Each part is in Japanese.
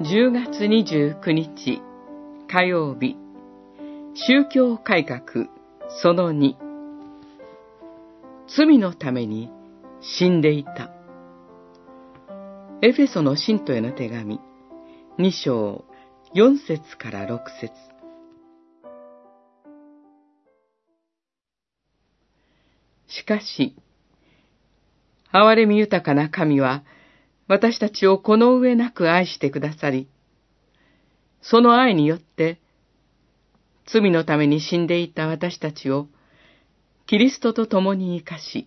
10月29日火曜日。宗教改革その2罪のために死んでいた。エフェソの信徒への手紙2章4節から6節。しかし、憐れみ豊かな神は、私たちをこの上なく愛してくださり、その愛によって、罪のために死んでいた私たちを、キリストと共に生かし、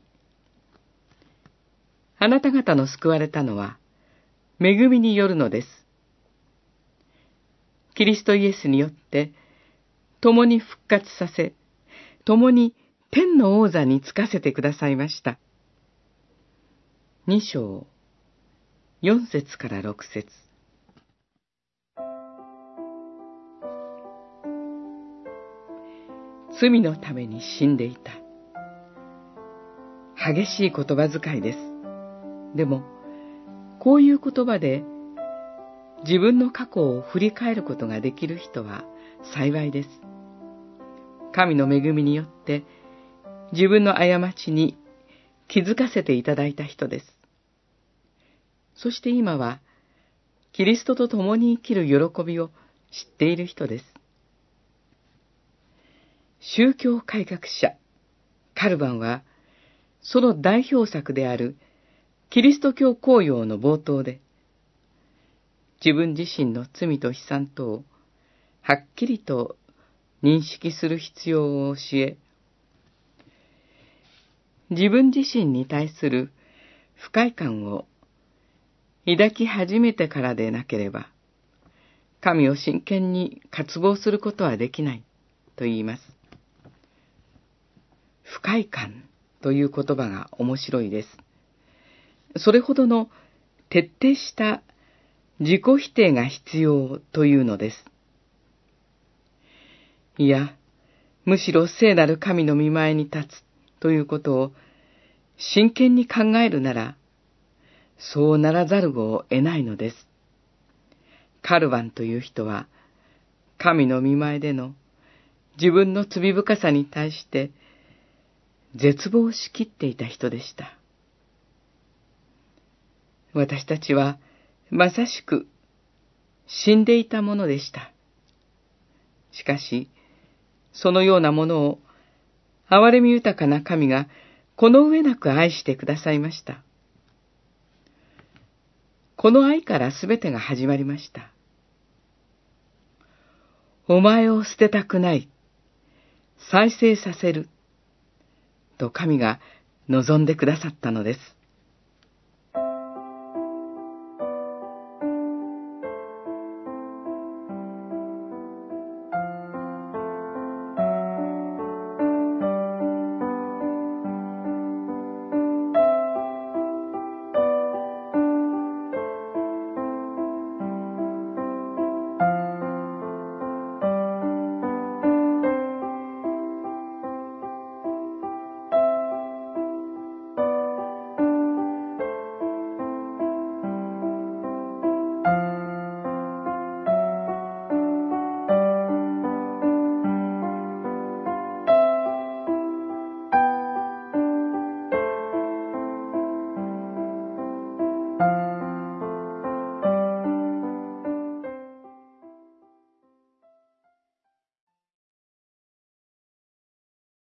あなた方の救われたのは、恵みによるのです。キリストイエスによって、共に復活させ、共に天の王座につかせてくださいました。二章、四節から六節罪のために死んでいた。激しい言葉遣いです。でも、こういう言葉で自分の過去を振り返ることができる人は幸いです。神の恵みによって自分の過ちに気づかせていただいた人です。そして今は、キリストと共に生きる喜びを知っている人です。宗教改革者、カルバンは、その代表作であるキリスト教公用の冒頭で、自分自身の罪と悲惨とをはっきりと認識する必要を教え、自分自身に対する不快感を抱き始めてからでなければ、神を真剣に渇望することはできないと言います。不快感という言葉が面白いです。それほどの徹底した自己否定が必要というのです。いや、むしろ聖なる神の見前に立つということを真剣に考えるなら、そうならざるを得ないのです。カルバンという人は、神の見前での自分の罪深さに対して絶望しきっていた人でした。私たちはまさしく死んでいたものでした。しかし、そのようなものを憐れみ豊かな神がこの上なく愛してくださいました。この愛からすべてが始まりました。お前を捨てたくない。再生させる。と神が望んでくださったのです。